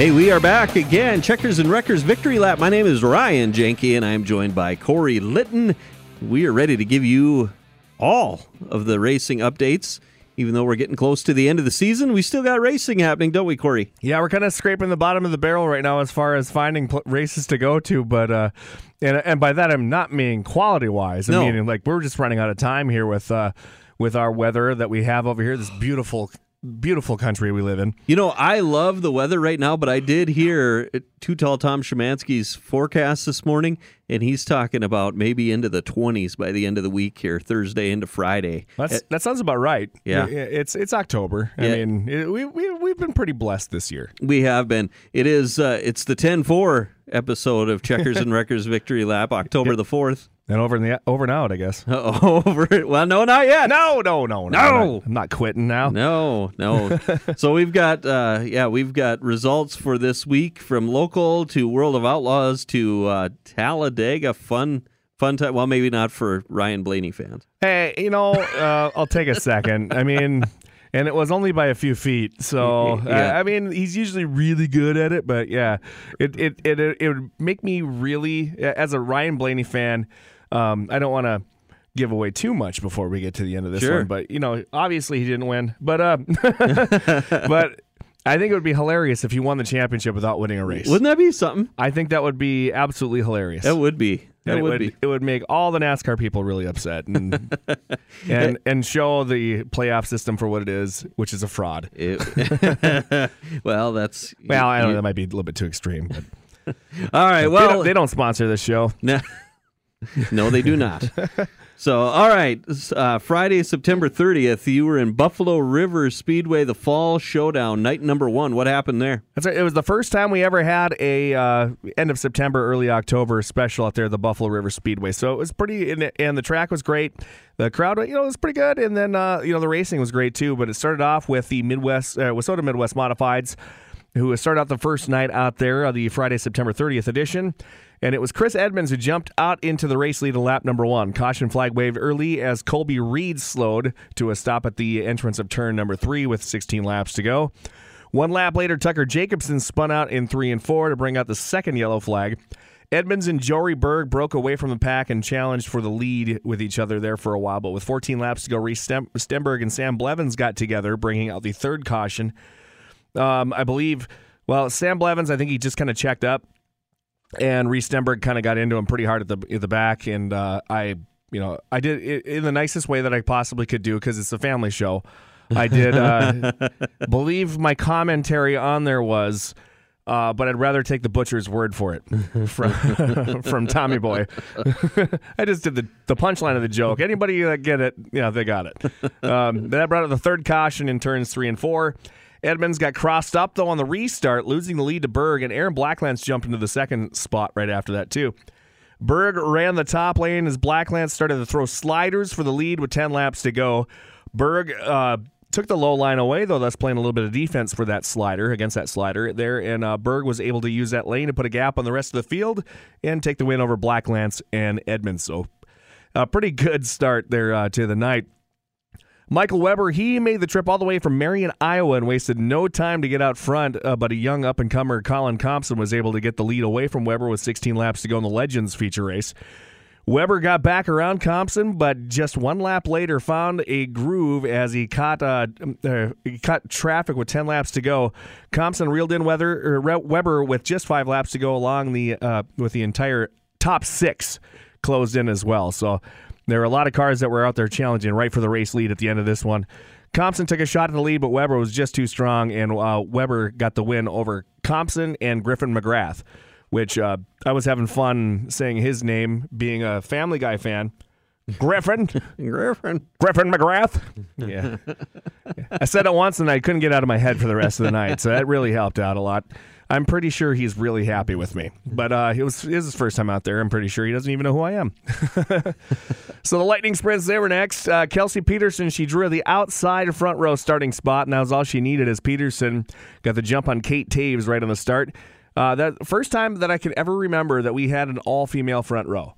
Hey, we are back again. Checkers and Wreckers Victory Lap. My name is Ryan Janke, and I'm joined by Corey Litton. We are ready to give you all of the racing updates. Even though we're getting close to the end of the season, we still got racing happening, don't we, Corey? Yeah, we're kind of scraping the bottom of the barrel right now as far as finding pl- races to go to. But uh, and and by that I'm not meaning quality wise. I'm No. meaning like we're just running out of time here with uh, with our weather that we have over here. This beautiful, beautiful country we live in. You know, I love the weather right now, but I did hear Too Tall Tom Shemansky's forecast this morning, and he's talking about maybe into the 20s by the end of the week here, Thursday into Friday. That's, that sounds about right. Yeah. It's it's October. I Yeah. mean, it, we we we've been pretty blessed this year. We have been. It is. Uh, it's the 10-4 episode of Checkers and Wreckers Victory Lap, October the 4th. And over in the over and out, I guess. Over. Well, no, not yet. No, no, no, no. No! I'm not, I'm not quitting now. No, no. so we've got, uh, yeah, we've got results for this week from local to World of Outlaws to uh, Talladega. Fun, fun time. Well, maybe not for Ryan Blaney fans. Hey, you know, uh, I'll take a second. I mean, and it was only by a few feet. So uh, Yeah. I mean, he's usually really good at it. But yeah, it it it it, would make me really, as a Ryan Blaney fan, um, I don't want to give away too much before we get to the end of this Sure. one. But you know, obviously he didn't win. But uh, but. I think it would be hilarious if he won the championship without winning a race. Wouldn't that be something? I think that would be absolutely hilarious. That would be. That it would, be. it would make all the NASCAR people really upset and and and show the playoff system for what it is, which is a fraud. It- well, that's Well, I don't know that might be a little bit too extreme. But All right. they, Well, don't, they don't sponsor this show. No, no, they do not. So, all right, uh, Friday, September 30th, you were in Buffalo River Speedway, the Fall Showdown, night number one. What happened there? That's right. It was the first time we ever had a uh, end of September, early October special out there at the Buffalo River Speedway. So it was pretty, and, and the track was great. The crowd, you know, was pretty good, and then uh, you know the racing was great too. But it started off with the Midwest, uh, Wissota Midwest Modifieds, who started out the first night out there, uh, the Friday, September 30th edition. And it was Chris Edmonds who jumped out into the race lead in lap number one. Caution flag waved early as Colby Reed slowed to a stop at the entrance of turn number three with 16 laps to go. One lap later, Tucker Jacobson spun out in three and four to bring out the second yellow flag. Edmonds and Jory Berg broke away from the pack and challenged for the lead with each other there for a while. But with 14 laps to go, Reese Stenberg and Sam Blevins got together, bringing out the third caution. Um, I believe, well, Sam Blevins, I think he just kind of checked up, and Reese Stenberg kind of got into him pretty hard at the at the back. And uh, I, you know, I did it in the nicest way that I possibly could do because it's a family show. I did uh, believe my commentary on there was. Uh, but I'd rather take the butcher's word for it from from Tommy Boy. I just did the, the punchline of the joke. Anybody that get it, yeah, they got it. Um, that brought out the third caution in turns three and four. Edmonds got crossed up though on the restart, losing the lead to Berg, and Aaron Blacklands jumped into the second spot right after that too. Berg ran the top lane as Blacklands started to throw sliders for the lead with 10 laps to go. Berg uh, took the low line away, though, thus playing a little bit of defense for that slider, against that slider there. And uh, Berg was able to use that lane to put a gap on the rest of the field and take the win over Blacklands and Edmonds. So, a pretty good start there uh, to the night. Michael Weber, he made the trip all the way from Marion, Iowa, and wasted no time to get out front. Uh, but a young up and comer, Colin Thompson, was able to get the lead away from Weber with 16 laps to go in the Legends feature race. Weber got back around Thompson, but just one lap later found a groove as he caught uh, uh, he caught traffic with 10 laps to go. Thompson reeled in or Weber with just five laps to go along the uh, with the entire top six closed in as well. So there were a lot of cars that were out there challenging right for the race lead at the end of this one. Thompson took a shot at the lead, but Weber was just too strong, and uh, Weber got the win over Thompson and Griffin McGrath, which uh, I was having fun saying his name, being a Family Guy fan. Griffin, Griffin. Griffin McGrath. Yeah. I said it once and I couldn't get out of my head for the rest of the night, so that really helped out a lot. I'm pretty sure he's really happy with me. But uh, it was, it was his first time out there. I'm pretty sure he doesn't even know who I am. so the Lightning Sprints, they were next. Uh, Kelsey Peterson, she drew the outside front row starting spot, and that was all she needed as Peterson got the jump on Kate Taves right on the start. Uh, that first time that I can ever remember that we had an all female front row.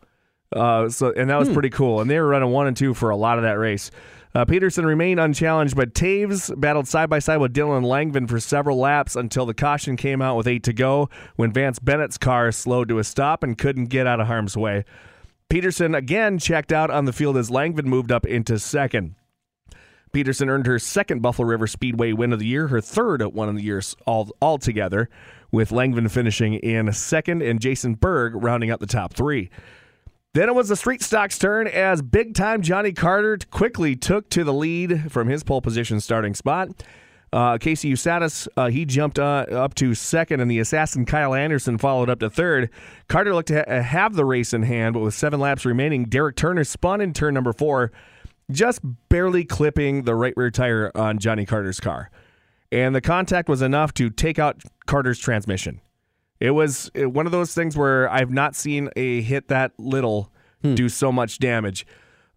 Uh, so and that was hmm. pretty cool. And they were running one and two for a lot of that race. Uh, Peterson remained unchallenged, but Taves battled side by side with Dylan Langvin for several laps until the caution came out with eight to go when Vance Bennett's car slowed to a stop and couldn't get out of harm's way. Peterson again checked out on the field as Langvin moved up into second. Peterson earned her second Buffalo River Speedway win of the year, her third at one of the years all altogether, with Langvin finishing in second and Jason Berg rounding out the top three. Then it was the street stocks turn as big time Johnny Carter quickly took to the lead from his pole position starting spot. Uh, Casey Usatis, uh, he jumped uh, up to second, and the assassin Kyle Anderson followed up to third. Carter looked to ha- have the race in hand, but with seven laps remaining, Derek Turner spun in turn number four, just barely clipping the right rear tire on Johnny Carter's car. And the contact was enough to take out Carter's transmission. It was one of those things where I've not seen a hit that little hmm. do so much damage.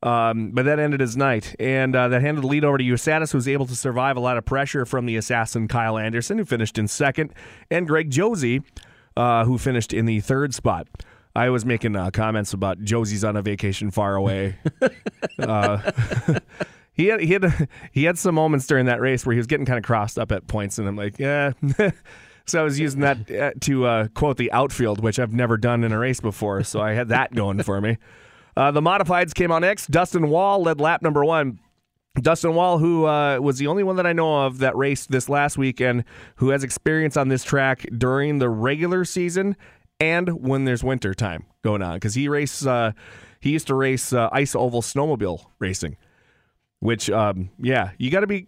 Um, but that ended his night, and uh, that handed the lead over to Usatis, who was able to survive a lot of pressure from the assassin Kyle Anderson, who finished in second, and Greg Josie, uh, who finished in the third spot. I was making uh, comments about Josie's on a vacation far away. uh, he had he had he had some moments during that race where he was getting kind of crossed up at points, and I'm like, yeah. So I was using that uh, to uh, quote the outfield, which I've never done in a race before. So I had that going for me. Uh, the modifieds came on next. Dustin Wall led lap number one. Dustin Wall, who uh, was the only one that I know of that raced this last weekend, who has experience on this track during the regular season and when there's winter time going on, because he race uh, he used to race uh, ice oval snowmobile racing, which um, yeah, you got to be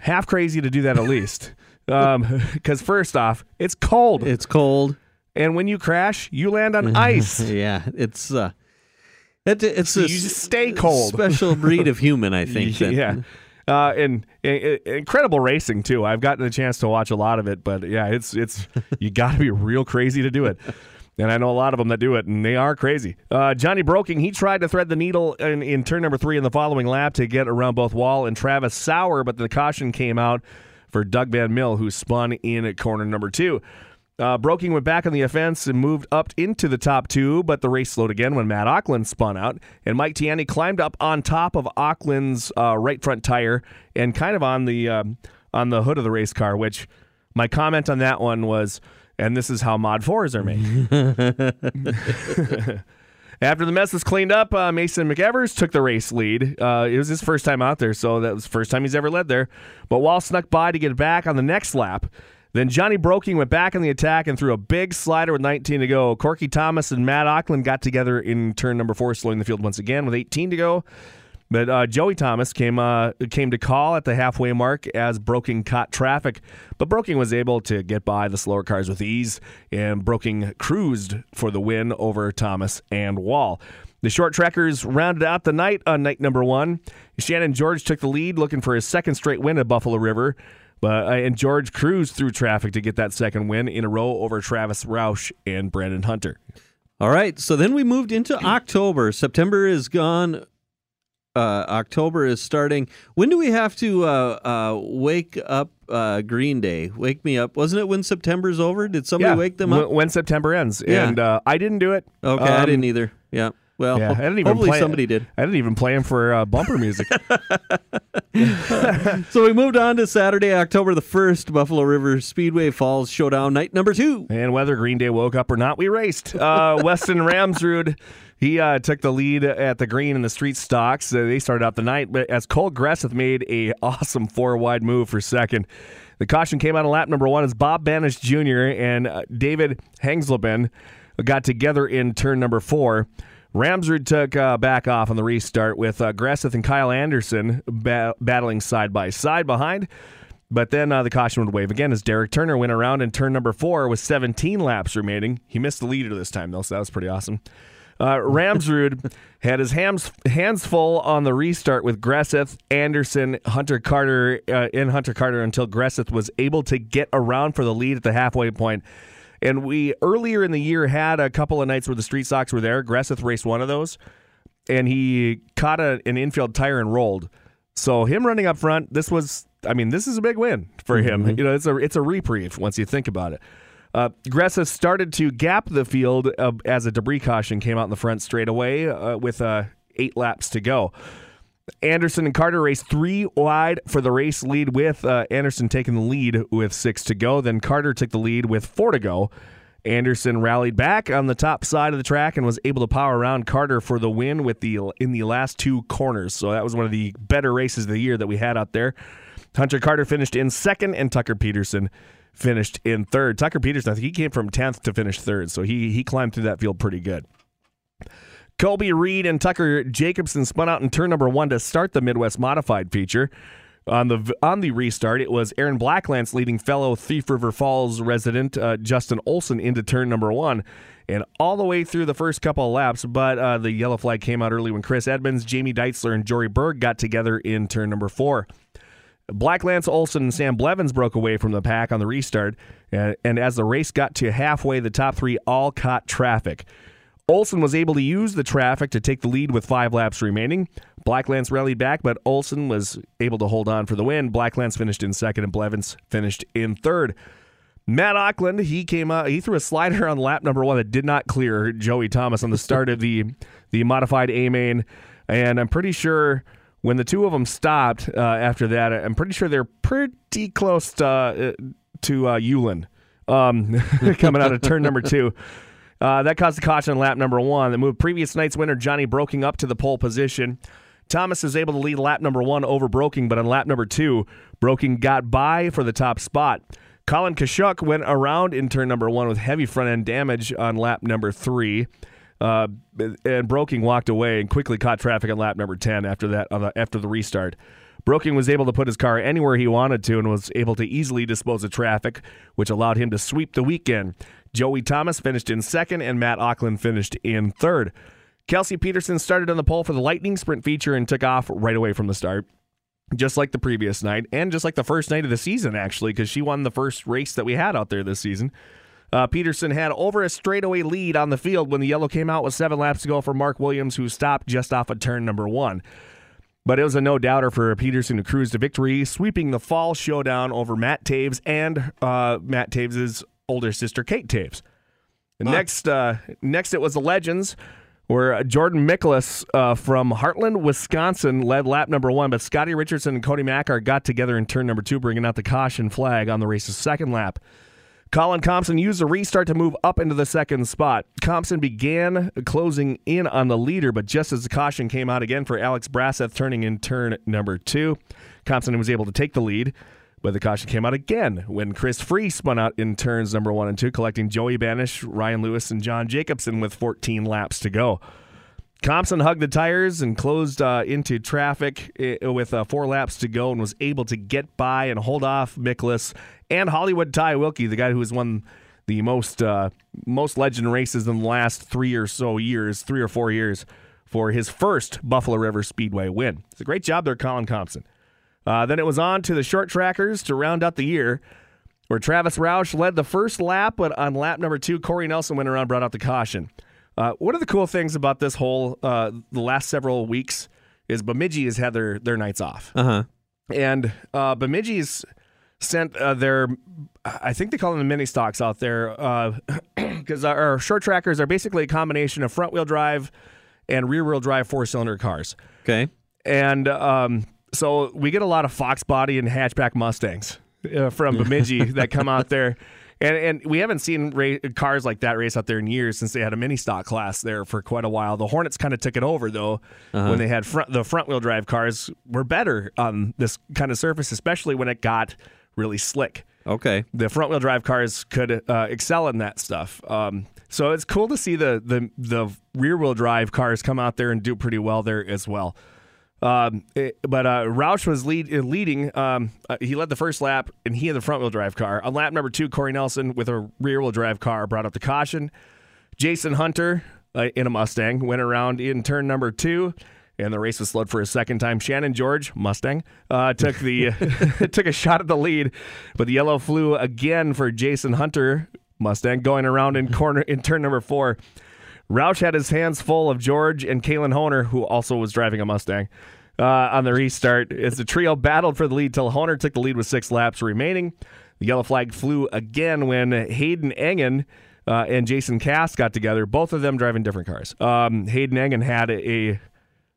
half crazy to do that at least. Because um, first off, it's cold. It's cold, and when you crash, you land on ice. yeah, it's uh, it, it's so a you stay cold. Special breed of human, I think. yeah. Uh, and, and, incredible racing too. I've gotten a chance to watch a lot of it, but yeah, it's it's you got to be real crazy to do it. And I know a lot of them that do it, and they are crazy. Uh, Johnny Broking, he tried to thread the needle in, in turn number three in the following lap to get around both Wall and Travis Sauer, but the caution came out for Doug Van Mill, who spun in at corner number two. Uh, Broking went back on the offense and moved up into the top two, but the race slowed again when Matt Auckland spun out. And Mike Tiani climbed up on top of Auckland's uh, right front tire and kind of on the um, on the hood of the race car. Which my comment on that one was, and this is how Mod fours are made. After the mess was cleaned up, uh, Mason McEvers took the race lead. Uh, it was his first time out there, so that was the first time he's ever led there. But Wall snuck by to get back on the next lap. Then Johnny Broking went back in the attack and threw a big slider with 19 to go. Corky Thomas and Matt Auckland got together in turn number four, slowing the field once again with 18 to go. But uh, Joey Thomas came uh, came to call at the halfway mark as Broking caught traffic, but Broking was able to get by the slower cars with ease, and Broking cruised for the win over Thomas and Wall. The short trackers rounded out the night on night number one. Shannon George took the lead, looking for his second straight win at Buffalo River. But uh, and George cruised through traffic to get that second win in a row over Travis Roush and Brandon Hunter. All right, so then we moved into October. September is gone uh, October is starting. When do we have to uh, uh, wake up uh, Green Day? Wake me up. Wasn't it when September's over? Did somebody yeah, wake them up? When September ends. Yeah. And uh, I didn't do it. Okay, um, I didn't either. Yeah. Well, yeah, I didn't even hopefully play, somebody did. I didn't even play him for uh, bumper music. so we moved on to Saturday, October the 1st, Buffalo River Speedway Falls Showdown, night number two. And whether Green Day woke up or not, we raced. Uh, Weston Ramsrud he uh, took the lead at the green in the street stocks. Uh, they started out the night, but as Cole Gresseth made a awesome four wide move for second. The caution came out on lap number one as Bob Banish Jr. and uh, David Hengsleben got together in turn number four. Ramsrud took uh, back off on the restart with uh, Gresseth and Kyle Anderson ba- battling side by side behind. But then uh, the caution would wave again as Derek Turner went around in turn number four with 17 laps remaining. He missed the leader this time, though, so that was pretty awesome. Uh, Ramsrud had his hands hands full on the restart with Gresseth, Anderson, Hunter Carter, uh, in Hunter Carter until Gresseth was able to get around for the lead at the halfway point. And we earlier in the year had a couple of nights where the Street Stocks were there. Gresseth raced one of those, and he caught a, an infield tire and rolled. So him running up front, this was, I mean, this is a big win for him. You know, it's a it's a reprieve once you think about it. Uh, Gressa started to gap the field uh, as a debris caution came out in the front straight away uh, with uh, eight laps to go. Anderson and Carter raced three wide for the race lead, with uh, Anderson taking the lead with six to go. Then Carter took the lead with four to go. Anderson rallied back on the top side of the track and was able to power around Carter for the win with the in the last two corners. So that was one of the better races of the year that we had out there. Hunter Carter finished in second, and Tucker Peterson finished in third. Tucker Peterson, I think he came from 10th to finish third, so he he climbed through that field pretty good. Colby Reed and Tucker Jacobson spun out in turn number one to start the Midwest Modified feature. On the on the restart, it was Aaron Blacklance leading fellow Thief River Falls resident uh, Justin Olson into turn number one, and all the way through the first couple of laps. But uh, the yellow flag came out early when Chris Edmonds, Jamie Deitzler, and Jory Berg got together in turn number four. Black Lance Olson and Sam Blevins broke away from the pack on the restart, and, and as the race got to halfway, the top three all caught traffic. Olson was able to use the traffic to take the lead with five laps remaining. Black Lance rallied back, but Olson was able to hold on for the win. Black Lance finished in second, and Blevins finished in third. Matt Auckland, he came out, he threw a slider on lap number one that did not clear Joey Thomas on the start of the the modified A main, and I'm pretty sure when the two of them stopped uh, after that, I'm pretty sure they're pretty close to uh, to uh, Ulen um, coming out of turn number two. Uh, that caused a caution on lap number one that moved previous night's winner Johnny Broking up to the pole position. Thomas is able to lead lap number one over Broking, but on lap number two, Broking got by for the top spot. Colin Kashuk went around in turn number one with heavy front end damage on lap number three. Uh, and Broking walked away and quickly caught traffic on lap number 10 after that the, after the restart. Broking was able to put his car anywhere he wanted to and was able to easily dispose of traffic, which allowed him to sweep the weekend. Joey Thomas finished in second, and Matt Auckland finished in third. Kelsey Peterson started on the pole for the Lightning Sprint feature and took off right away from the start. Just like the previous night, and just like the first night of the season, actually, because she won the first race that we had out there this season. Uh, Peterson had over a straightaway lead on the field when the yellow came out with seven laps to go for Mark Williams, who stopped just off of turn number one. But it was a no doubter for Peterson to cruise to victory, sweeping the fall showdown over Matt Taves and uh, Matt Taves' older sister, Kate Taves. Huh. Next, uh, next it was the Legends, where Jordan Miklas uh, from Hartland, Wisconsin, led lap number one, but Scotty Richardson and Cody Mackar got together in turn number two, bringing out the caution flag on the race's second lap. Colin Compson used a restart to move up into the second spot. Compson began closing in on the leader, but just as the caution came out again for Alex Brasseth turning in turn number two, Compson was able to take the lead. But the caution came out again when Chris Free spun out in turns number one and two, collecting Joey Banish, Ryan Lewis, and John Jacobson with 14 laps to go. Compson hugged the tires and closed uh, into traffic uh, with uh, four laps to go and was able to get by and hold off Miklas and Hollywood Ty Wilkie, the guy who has won the most uh, most legend races in the last three or so years, three or four years, for his first Buffalo River Speedway win. It's a great job there, Colin Compson. Uh, then it was on to the short trackers to round out the year, where Travis Roush led the first lap, but on lap number two, Corey Nelson went around, brought out the caution. Uh, one of the cool things about this whole uh, the last several weeks is Bemidji has had their their nights off, uh-huh. and uh, Bemidji's sent uh, their I think they call them the mini stocks out there because uh, our short trackers are basically a combination of front wheel drive and rear wheel drive four cylinder cars. Okay, and um, so we get a lot of Fox body and hatchback Mustangs uh, from Bemidji that come out there. And, and we haven't seen ra- cars like that race out there in years since they had a mini stock class there for quite a while. The Hornets kind of took it over though uh-huh. when they had front the front wheel drive cars were better on this kind of surface, especially when it got really slick. Okay, the front wheel drive cars could uh, excel in that stuff. Um, so it's cool to see the the the rear wheel drive cars come out there and do pretty well there as well. Um, it, but uh, Roush was lead, uh, leading. Um, uh, he led the first lap, and he had the front wheel drive car. On lap number two, Corey Nelson with a rear wheel drive car brought up the caution. Jason Hunter uh, in a Mustang, went around in turn number two. And the race was slowed for a second time. Shannon George Mustang uh, took the took a shot at the lead, but the yellow flew again for Jason Hunter Mustang going around in corner in turn number four. Roush had his hands full of George and Kalen Honer, who also was driving a Mustang, uh, on the restart. As the trio battled for the lead till Honer took the lead with six laps remaining. The yellow flag flew again when Hayden Engen uh, and Jason Cast got together, both of them driving different cars. Um, Hayden Engen had a,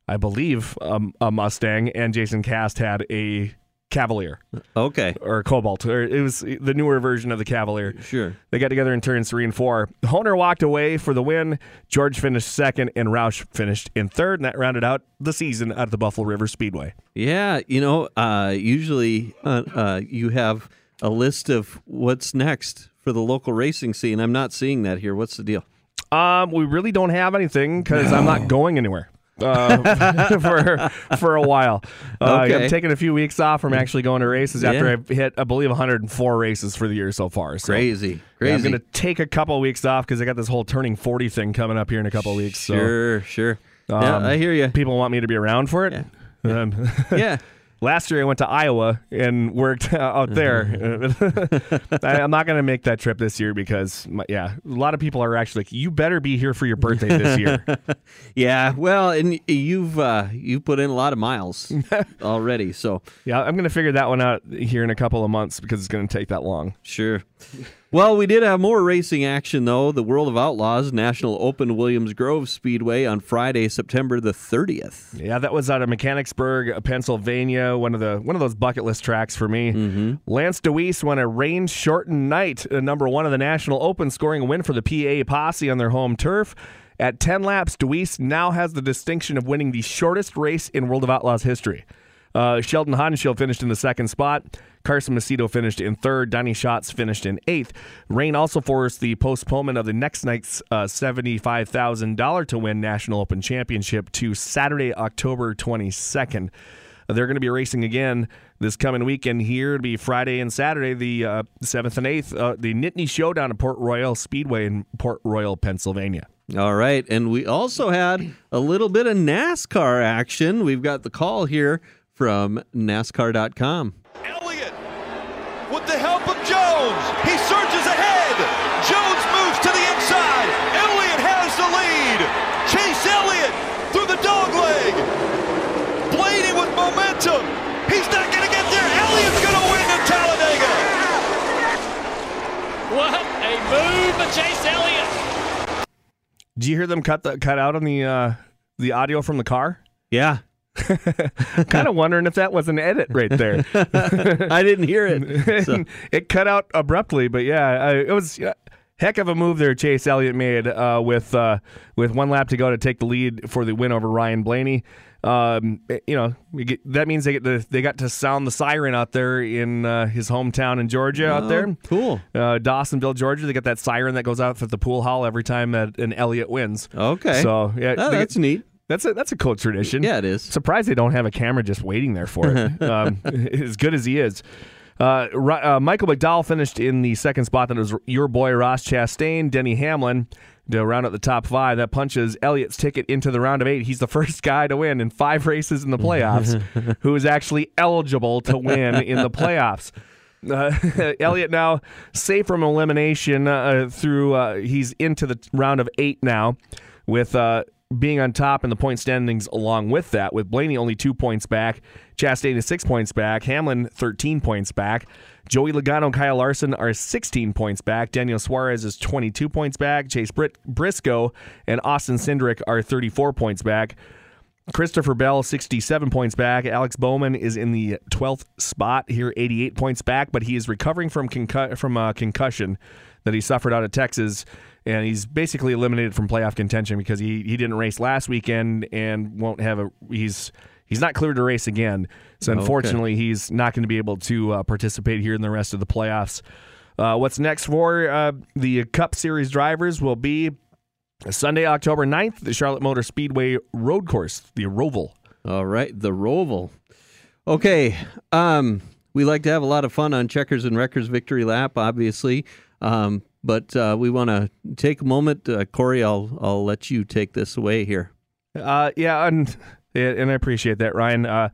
I believe, um, a Mustang, and Jason Cast had a Cavalier Okay. or Cobalt. Or it was the newer version of the Cavalier. Sure. They got together in turns three and four. Honer walked away for the win. George finished second, and Roush finished in third, and that rounded out the season at the Buffalo River Speedway. Yeah, you know, uh, usually uh, uh, you have a list of what's next for the local racing scene. I'm not seeing that here. What's the deal? Um, we really don't have anything because I'm not going anywhere. Uh, for for a while, uh, Okay. I'm taking a few weeks off from actually going to races after Yeah. I've hit, I believe, 104 races for the year so far. So Crazy, yeah, crazy. I'm going to take a couple of weeks off because I got this whole turning 40 thing coming up here in a couple of weeks. So Sure, sure. Um, yeah, I hear you. people want me to be around for it. Um, Yeah. last year I went to Iowa and worked out there. I, I'm not going to make that trip this year because, my, yeah, a lot of people are actually like, "You better be here for your birthday this year." Yeah, well, and you've uh, you've put in a lot of miles already, so yeah, I'm going to figure that one out here in a couple of months because it's going to take that long. sure. Well, we did have more racing action though. The World of Outlaws National Open Williams Grove Speedway on Friday, September the 30th. Yeah, that was out of Mechanicsburg, Pennsylvania. One of the one of those bucket list tracks for me. Lance Dewease won a rain shortened night, uh, number one of the National Open, scoring a win for the PA Posse on their home turf. At 10 laps, Dewease now has the distinction of winning the shortest race in World of Outlaws history. Uh, Sheldon Haudenschild finished in the second spot. Carson Macedo finished in third. Donny Schatz finished in eighth. Rain also forced the postponement of the next night's uh, $75,000 to win National Open Championship to Saturday, October 22nd. Uh, They're going to be racing again this coming weekend here. It'll be Friday and Saturday, the uh, 7th and 8th, uh, the Nittany Showdown at Port Royal Speedway in Port Royal, Pennsylvania. All right, and we also had a little bit of NASCAR action. We've got the call here from NASCAR.com. Elliott with the help of Jones. He surges ahead. Jones moves to the inside. Elliott has the lead. Chase Elliott through the dog leg. Blaney with momentum. He's not going to get there. Elliott's going to win in Talladega. What a move by Chase Elliott. Did you hear them cut the, cut out on the uh, the audio from the car? Yeah, kind of wondering if that was an edit right there. I didn't hear it. So, it cut out abruptly, but yeah, I, it was a heck of a move there. Chase Elliott made uh, with uh, with one lap to go to take the lead for the win over Ryan Blaney. Um, you know, we get, that means they get to, they got to sound the siren out there in uh, his hometown in Georgia out there. Oh, cool. Uh, Dawsonville, Georgia. They got that siren that goes out at the pool hall every time that an Elliott wins. Okay. So yeah, Oh, that's get- neat. That's a that's a cool tradition. Yeah, it is. Surprised they don't have a camera just waiting there for it. um, as good as he is. Uh, uh, Michael McDowell finished in the second spot. That was your boy Ross Chastain, Denny Hamlin to round out the top five. That punches Elliott's ticket into the round of eight. He's the first guy to win in five races in the playoffs who is actually eligible to win in the playoffs. Uh, Elliott now safe from elimination uh, through. Uh, he's into the round of eight now, with uh, being on top in the point standings. Along with that, with Blaney only two points back, Chastain is six points back, Hamlin thirteen points back, Joey Logano and Kyle Larson are sixteen points back, Daniel Suarez is twenty-two points back, Chase Brit- Briscoe and Austin Cindric are thirty-four points back. Christopher Bell, 67 points back. Alex Bowman is in the 12th spot here, 88 points back, but he is recovering from concu- from a concussion that he suffered out of Texas, and he's basically eliminated from playoff contention because he, he didn't race last weekend and won't have a he's he's not cleared to race again. So unfortunately, he's not going to be able to uh, participate here in the rest of the playoffs. Uh, what's next for uh, the Cup Series drivers will be Sunday, October 9th, the Charlotte Motor Speedway Road Course, the Roval. All right, the Roval. Okay, um, we like to have a lot of fun on Checkers and Wreckers Victory Lap, obviously. Um, But uh, we want to take a moment. Uh, Corey, I'll I'll let you take this away here. Uh, yeah, and and I appreciate that, Ryan. Uh,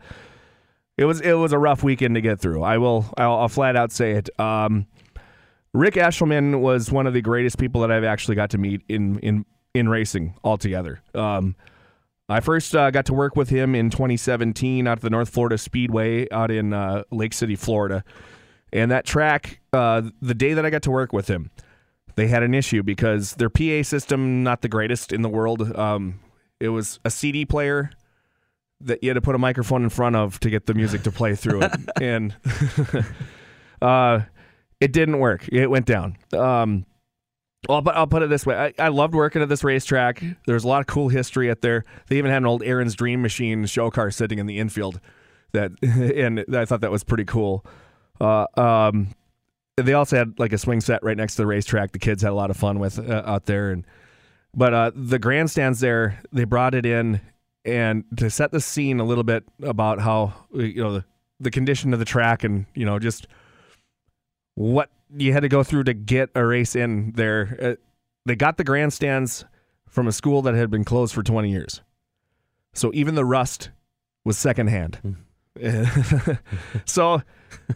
it was it was a rough weekend to get through. I will I'll, I'll flat out say it. Um, Rick Eshelman was one of the greatest people that I've actually got to meet in in in racing altogether. Um, I first uh, got to work with him in 2017 out at the North Florida Speedway out in uh, Lake City, Florida. And that track, uh, the day that I got to work with him, they had an issue because their PA system not the greatest in the world. Um, it was a CD player that you had to put a microphone in front of to get the music to play through it, and uh, it didn't work. It went down. Um, well, but I'll put it this way: I, I loved working at this racetrack. There's a lot of cool history at there. They even had an old Aaron's Dream Machine show car sitting in the infield. That and I thought that was pretty cool. Uh, um, they also had like a swing set right next to the racetrack. The kids had a lot of fun with uh, out there, and but uh, the grandstands there, they brought it in and to set the scene a little bit about how you know the, the condition of the track and you know just what you had to go through to get a race in there. Uh, they got the grandstands from a school that had been closed for 20 years. So even the rust was secondhand. so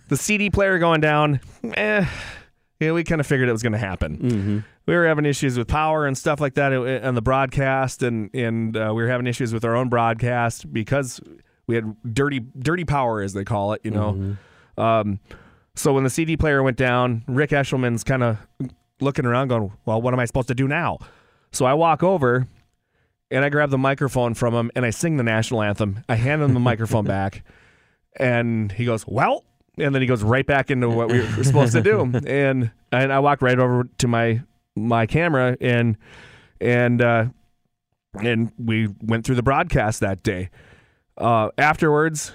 the CD player going down, eh, yeah, we kind of figured it was going to happen. Mm-hmm. We were having issues with power and stuff like that uh, on the broadcast, and and uh, we were having issues with our own broadcast because we had dirty dirty power, as they call it, you know. Mm-hmm. Um, so when the CD player went down, Rick Eshelman's kind of looking around, going, "Well, what am I supposed to do now?" So I walk over and I grab the microphone from him and I sing the national anthem. I hand him the microphone back, and he goes, "Well," and then he goes right back into what we were supposed to do. And and I walked right over to my my camera and and uh, and we went through the broadcast that day. Uh, afterwards,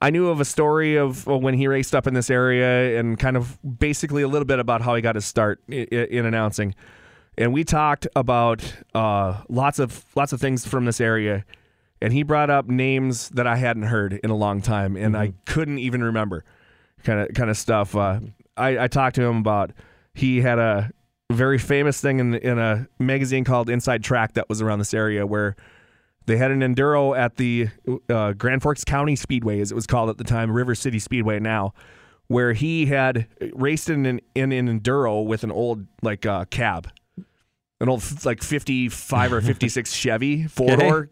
I knew of a story of when he raced up in this area and kind of basically a little bit about how he got his start in, in announcing. And we talked about uh, lots of lots of things from this area, and he brought up names that I hadn't heard in a long time, and I couldn't even remember, kind of kind of stuff. Uh, I, I talked to him about he had a very famous thing in in a magazine called Inside Track that was around this area where they had an enduro at the uh, Grand Forks County Speedway, as it was called at the time, River City Speedway now, where he had raced in an, in an enduro with an old like uh, cab, an old like fifty five or fifty six Chevy four door,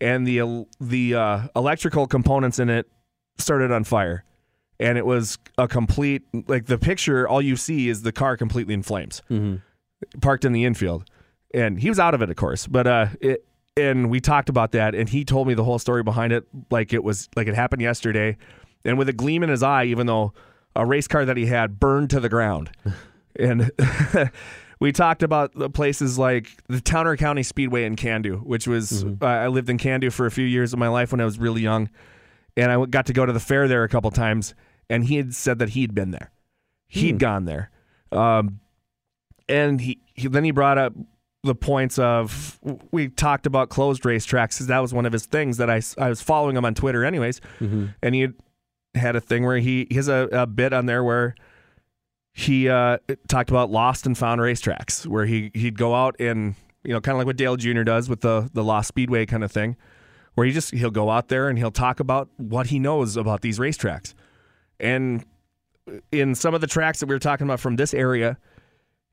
and the the uh, electrical components in it started on fire, and it was a complete like the picture. All you see is the car completely in flames, parked in the infield, and he was out of it, of course, but uh, it and we talked about that and he told me the whole story behind it like it was like it happened yesterday. And with a gleam in his eye even though a race car that he had burned to the ground. And we talked about the places like the Towner County Speedway in Cando which was uh, I lived in Cando for a few years of my life when I was really young and I got to go to the fair there a couple times and he had said that he'd been there. He'd gone there. Um, and he, he then he brought up the points of we talked about closed racetracks because that was one of his things that I, I was following him on Twitter anyways, and he had, had a thing where he, he has a, a bit on there where he uh, talked about lost and found racetracks where he he'd go out and you know kind of like what Dale Jr. does with the the Lost Speedway kind of thing, where he just he'll go out there and he'll talk about what he knows about these racetracks, and in some of the tracks that we were talking about from this area,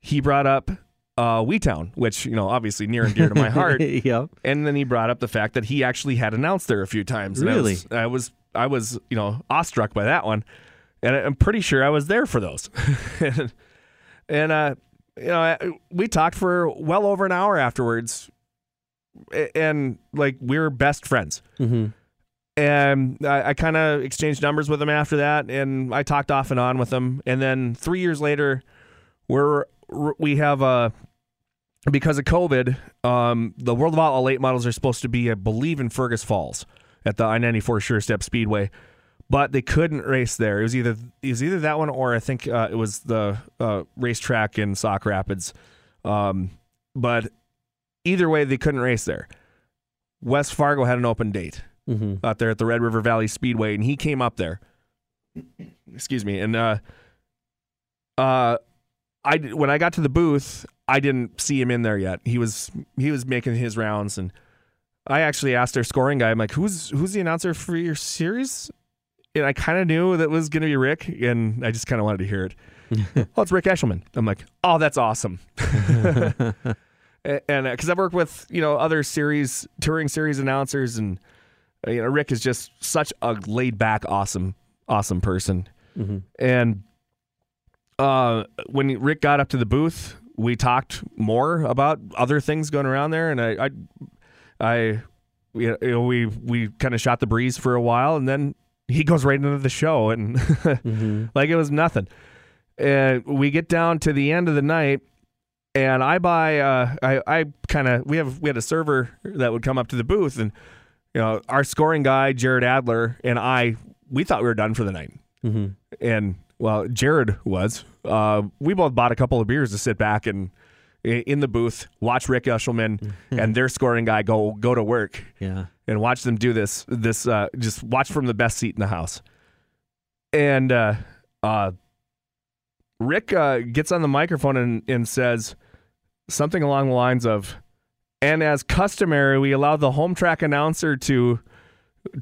he brought up uh, Weetown, which you know obviously near and dear to my heart. yep. And then he brought up the fact that he actually had announced there a few times. And I Really? was, I was, I was, you know, awestruck by that one, and I'm pretty sure I was there for those. and, and uh, you know, I- we talked for well over an hour afterwards, and like we were best friends. Mm-hmm. And I, I kind of exchanged numbers with him after that, and I talked off and on with him. And then three years later, we're we have a because of COVID, um, the World of Outlaw late models are supposed to be, I believe, in Fergus Falls at the I ninety four Sure Step Speedway, but they couldn't race there. It was either it was either that one or I think uh, it was the uh, racetrack in Sauk Rapids. Um, but either way, they couldn't race there. West Fargo had an open date Mm-hmm. out there at the Red River Valley Speedway, and he came up there. Excuse me, and uh, uh, I when I got to the booth, I didn't see him in there yet. He was he was making his rounds, and I actually asked our scoring guy. I'm like, "Who's who's the announcer for your series?" And I kind of knew that was going to be Rick, and I just kind of wanted to hear it. oh, it's Rick Eshelman. I'm like, "Oh, that's awesome." and because I've worked with you know other series touring series announcers, and uh, you know Rick is just such a laid back, awesome, awesome person. And uh, when Rick got up to the booth, we talked more about other things going around there, and I, I, I you know, we we kind of shot the breeze for a while, and then he goes right into the show, and like it was nothing. And we get down to the end of the night, and I buy, uh, I, I kind of we have we had a server that would come up to the booth, and you know our scoring guy Jared Adler and I, we thought we were done for the night, and well, Jared was. Uh, we both bought a couple of beers to sit back and in the booth watch Rick Eshelman and their scoring guy go go to work Yeah. and watch them do this. This uh, just watch from the best seat in the house. And uh, uh, Rick uh, gets on the microphone and, and says something along the lines of, "And as customary, we allow the home track announcer to."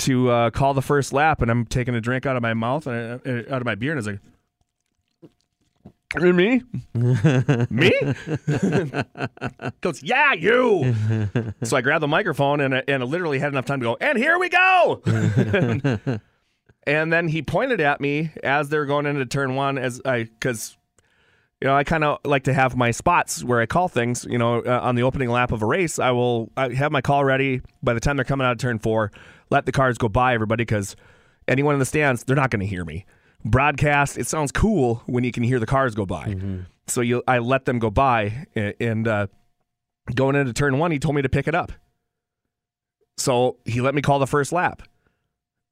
To uh, call the first lap, and I'm taking a drink out of my mouth and uh, out of my beer, and I was like, "Me, me?" Goes, "Yeah, you." So I grabbed the microphone and, and I literally had enough time to go, and here we go. and then he pointed at me as they're going into turn one, as I, because, you know, I kind of like to have my spots where I call things, you know, uh, on the opening lap of a race. I will I have my call ready by the time they're coming out of turn four, let the cars go by everybody because anyone in the stands, they're not going to hear me. Broadcast, it sounds cool when you can hear the cars go by. So you, I let them go by and, and uh, going into turn one, he told me to pick it up. So he let me call the first lap.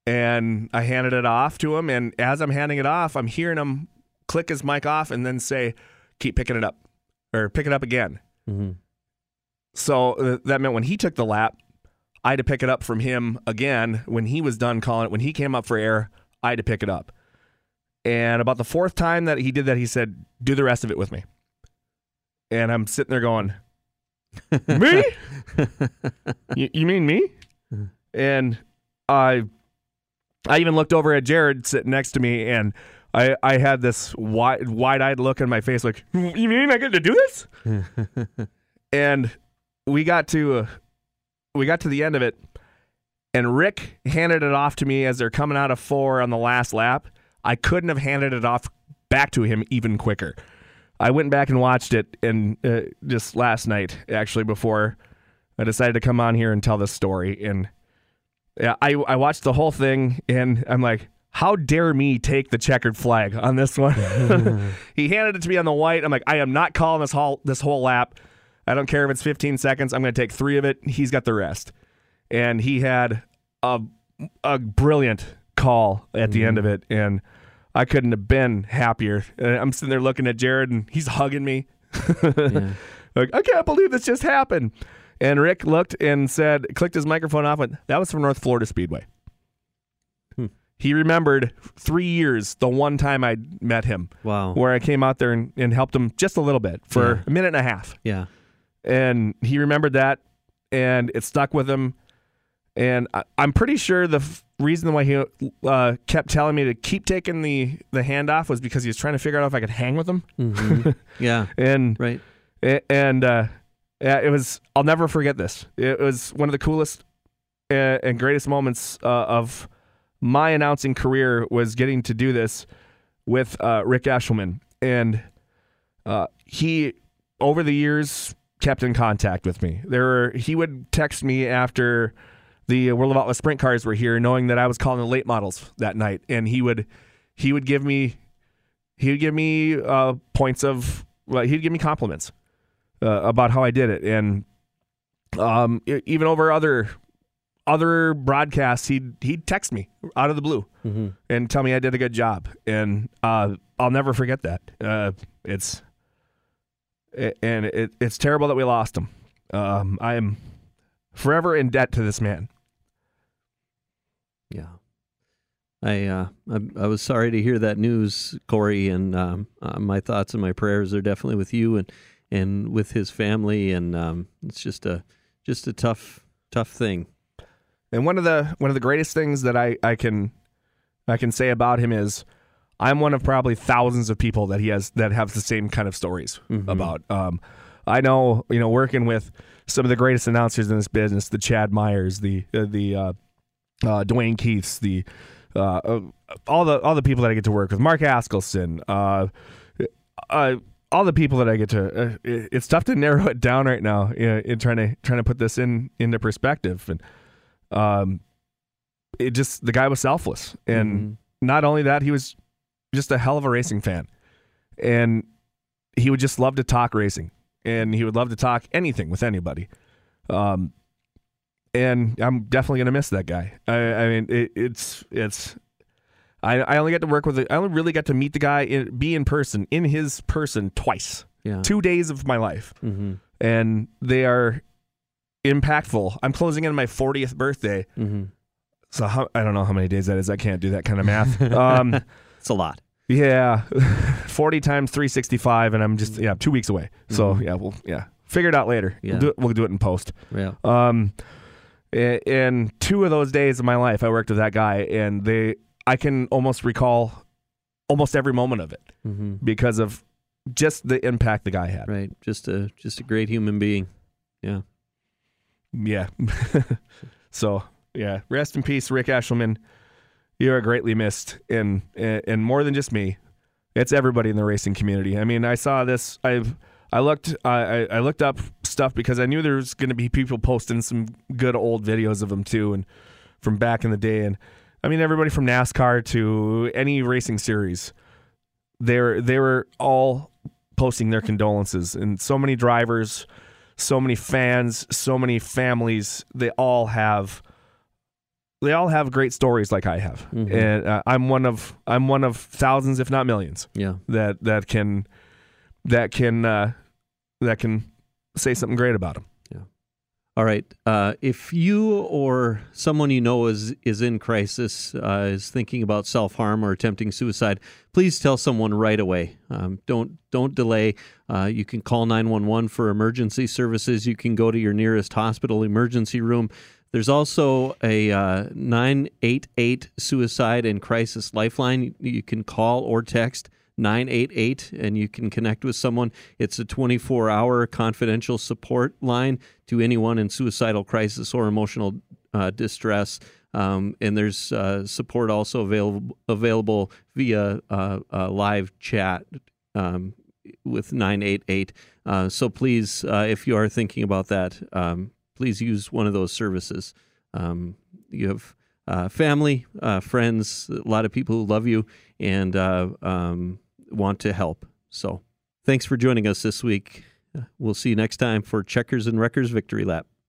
And I handed it off to him. And as I'm handing it off, I'm hearing him click his mic off and then say, keep picking it up or pick it up again. So uh, that meant when he took the lap, I had to pick it up from him again. When he was done calling it, when he came up for air, I had to pick it up. And about the fourth time that he did that, he said, do the rest of it with me. And I'm sitting there going, me? you, you mean me? And I, I even looked over at Jared sitting next to me, and I, I had this wide, wide-eyed look on my face, like, you mean I get to do this? and we got to, uh, we got to the end of it, and Rick handed it off to me as they're coming out of four on the last lap. I couldn't have handed it off back to him even quicker. I went back and watched it, and uh, just last night, actually, before I decided to come on here and tell this story. And yeah, I I watched the whole thing, and I'm like, how dare me take the checkered flag on this one? he handed it to me on the white. I'm like, I am not calling this whole this whole lap. I don't care if it's 15 seconds. I'm going to take three of it. He's got the rest. And he had a a brilliant call at the end of it, and I couldn't have been happier. And I'm sitting there looking at Jared, and he's hugging me. like, I can't believe this just happened. And Rick looked and said, clicked his microphone off, and that was from North Florida Speedway. Hmm. He remembered three years, the one time I met him, Wow. where I came out there and, and helped him just a little bit for Yeah. a minute and a half Yeah. and he remembered that, and it stuck with him. And I, I'm pretty sure the reason why he uh, kept telling me to keep taking the the handoff was because he was trying to figure out if I could hang with him. Mhm. yeah. And Right. and uh, yeah, it was. I'll never forget this. It was one of the coolest uh, and greatest moments uh, of my announcing career was getting to do this with uh, Rick Eshelman, and uh, he over the years kept in contact with me. There were he would text me after the World of Outlaw sprint cars were here, knowing that I was calling the late models that night, and he would he would give me he would give me uh, points of well, he'd give me compliments uh, about how I did it, and um, even over other other broadcasts, he'd he'd text me out of the blue and tell me I did a good job, and uh, I'll never forget that. Uh, it's a- and it, it's terrible that we lost him. Um, I am forever in debt to this man. Yeah. I, uh, I I was sorry to hear that news, Corey, and um, uh, my thoughts and my prayers are definitely with you and and with his family, and um, it's just a just a tough tough thing. And one of the one of the greatest things that I, I can I can say about him is I'm one of probably thousands of people that he has that have the same kind of stories about. Um, I know you know working with some of the greatest announcers in this business, the Chad Myers, the uh, the uh, Dwayne Keiths, the uh, uh, all the all the people that I get to work with, Mark Askelson, uh, uh, all the people that I get to. Uh, it- it's tough to narrow it down right now in, in trying to trying to put this in into perspective, and um, it just the guy was selfless, and not only that, he was just a hell of a racing fan, and he would just love to talk racing, and he would love to talk anything with anybody. Um, and I'm definitely gonna miss that guy. I, I mean, it, it's it's. I, I only get to work with. I only really got to meet the guy, in, be in person, in his person twice, Yeah. two days of my life, Mm-hmm. and they are impactful. I'm closing in my 40th birthday, Mm-hmm. so how, I don't know how many days that is. I can't do that kind of math. um, It's a lot. yeah, 40 times 365, and I'm just yeah two weeks away. So yeah, we'll yeah figure it out later. Yeah. We'll do it. We'll do it in post. Yeah. Um, and two of those days of my life, I worked with that guy, and they, I can almost recall almost every moment of it Mm-hmm. because of just the impact the guy had. Right. Just a just a great human being. Yeah. Yeah. so yeah, rest in peace, Rick Eshelman. You are greatly missed, and and more than just me, it's everybody in the racing community. I mean, I saw this. I've I looked I I looked up stuff because I knew there was going to be people posting some good old videos of them too, and from back in the day. And I mean, everybody from NASCAR to any racing series, they're they were all posting their condolences, and so many drivers so many fans, so many families. They all have they all have great stories like I have, Mhm. and uh, I'm one of I'm one of thousands, if not millions, Yeah. that that can that can uh, that can say something great about him. Yeah. All right. Uh, if you or someone you know is is in crisis, uh, is thinking about self harm or attempting suicide, please tell someone right away. Um, don't don't delay. Uh, you can call nine one one for emergency services. You can go to your nearest hospital emergency room. There's also a uh, 988 suicide and crisis lifeline. You can call or text 988 and you can connect with someone. It's a 24 hour confidential support line to anyone in suicidal crisis or emotional uh, distress. Um, and there's uh, support also available available via uh, uh, live chat um, with 988. Uh, so please, uh, if you are thinking about that, um, please use one of those services. Um, you have family, friends, a lot of people who love you and um, want to help. So thanks for joining us this week. We'll see you next time for Checkers and Wreckers Victory Lap.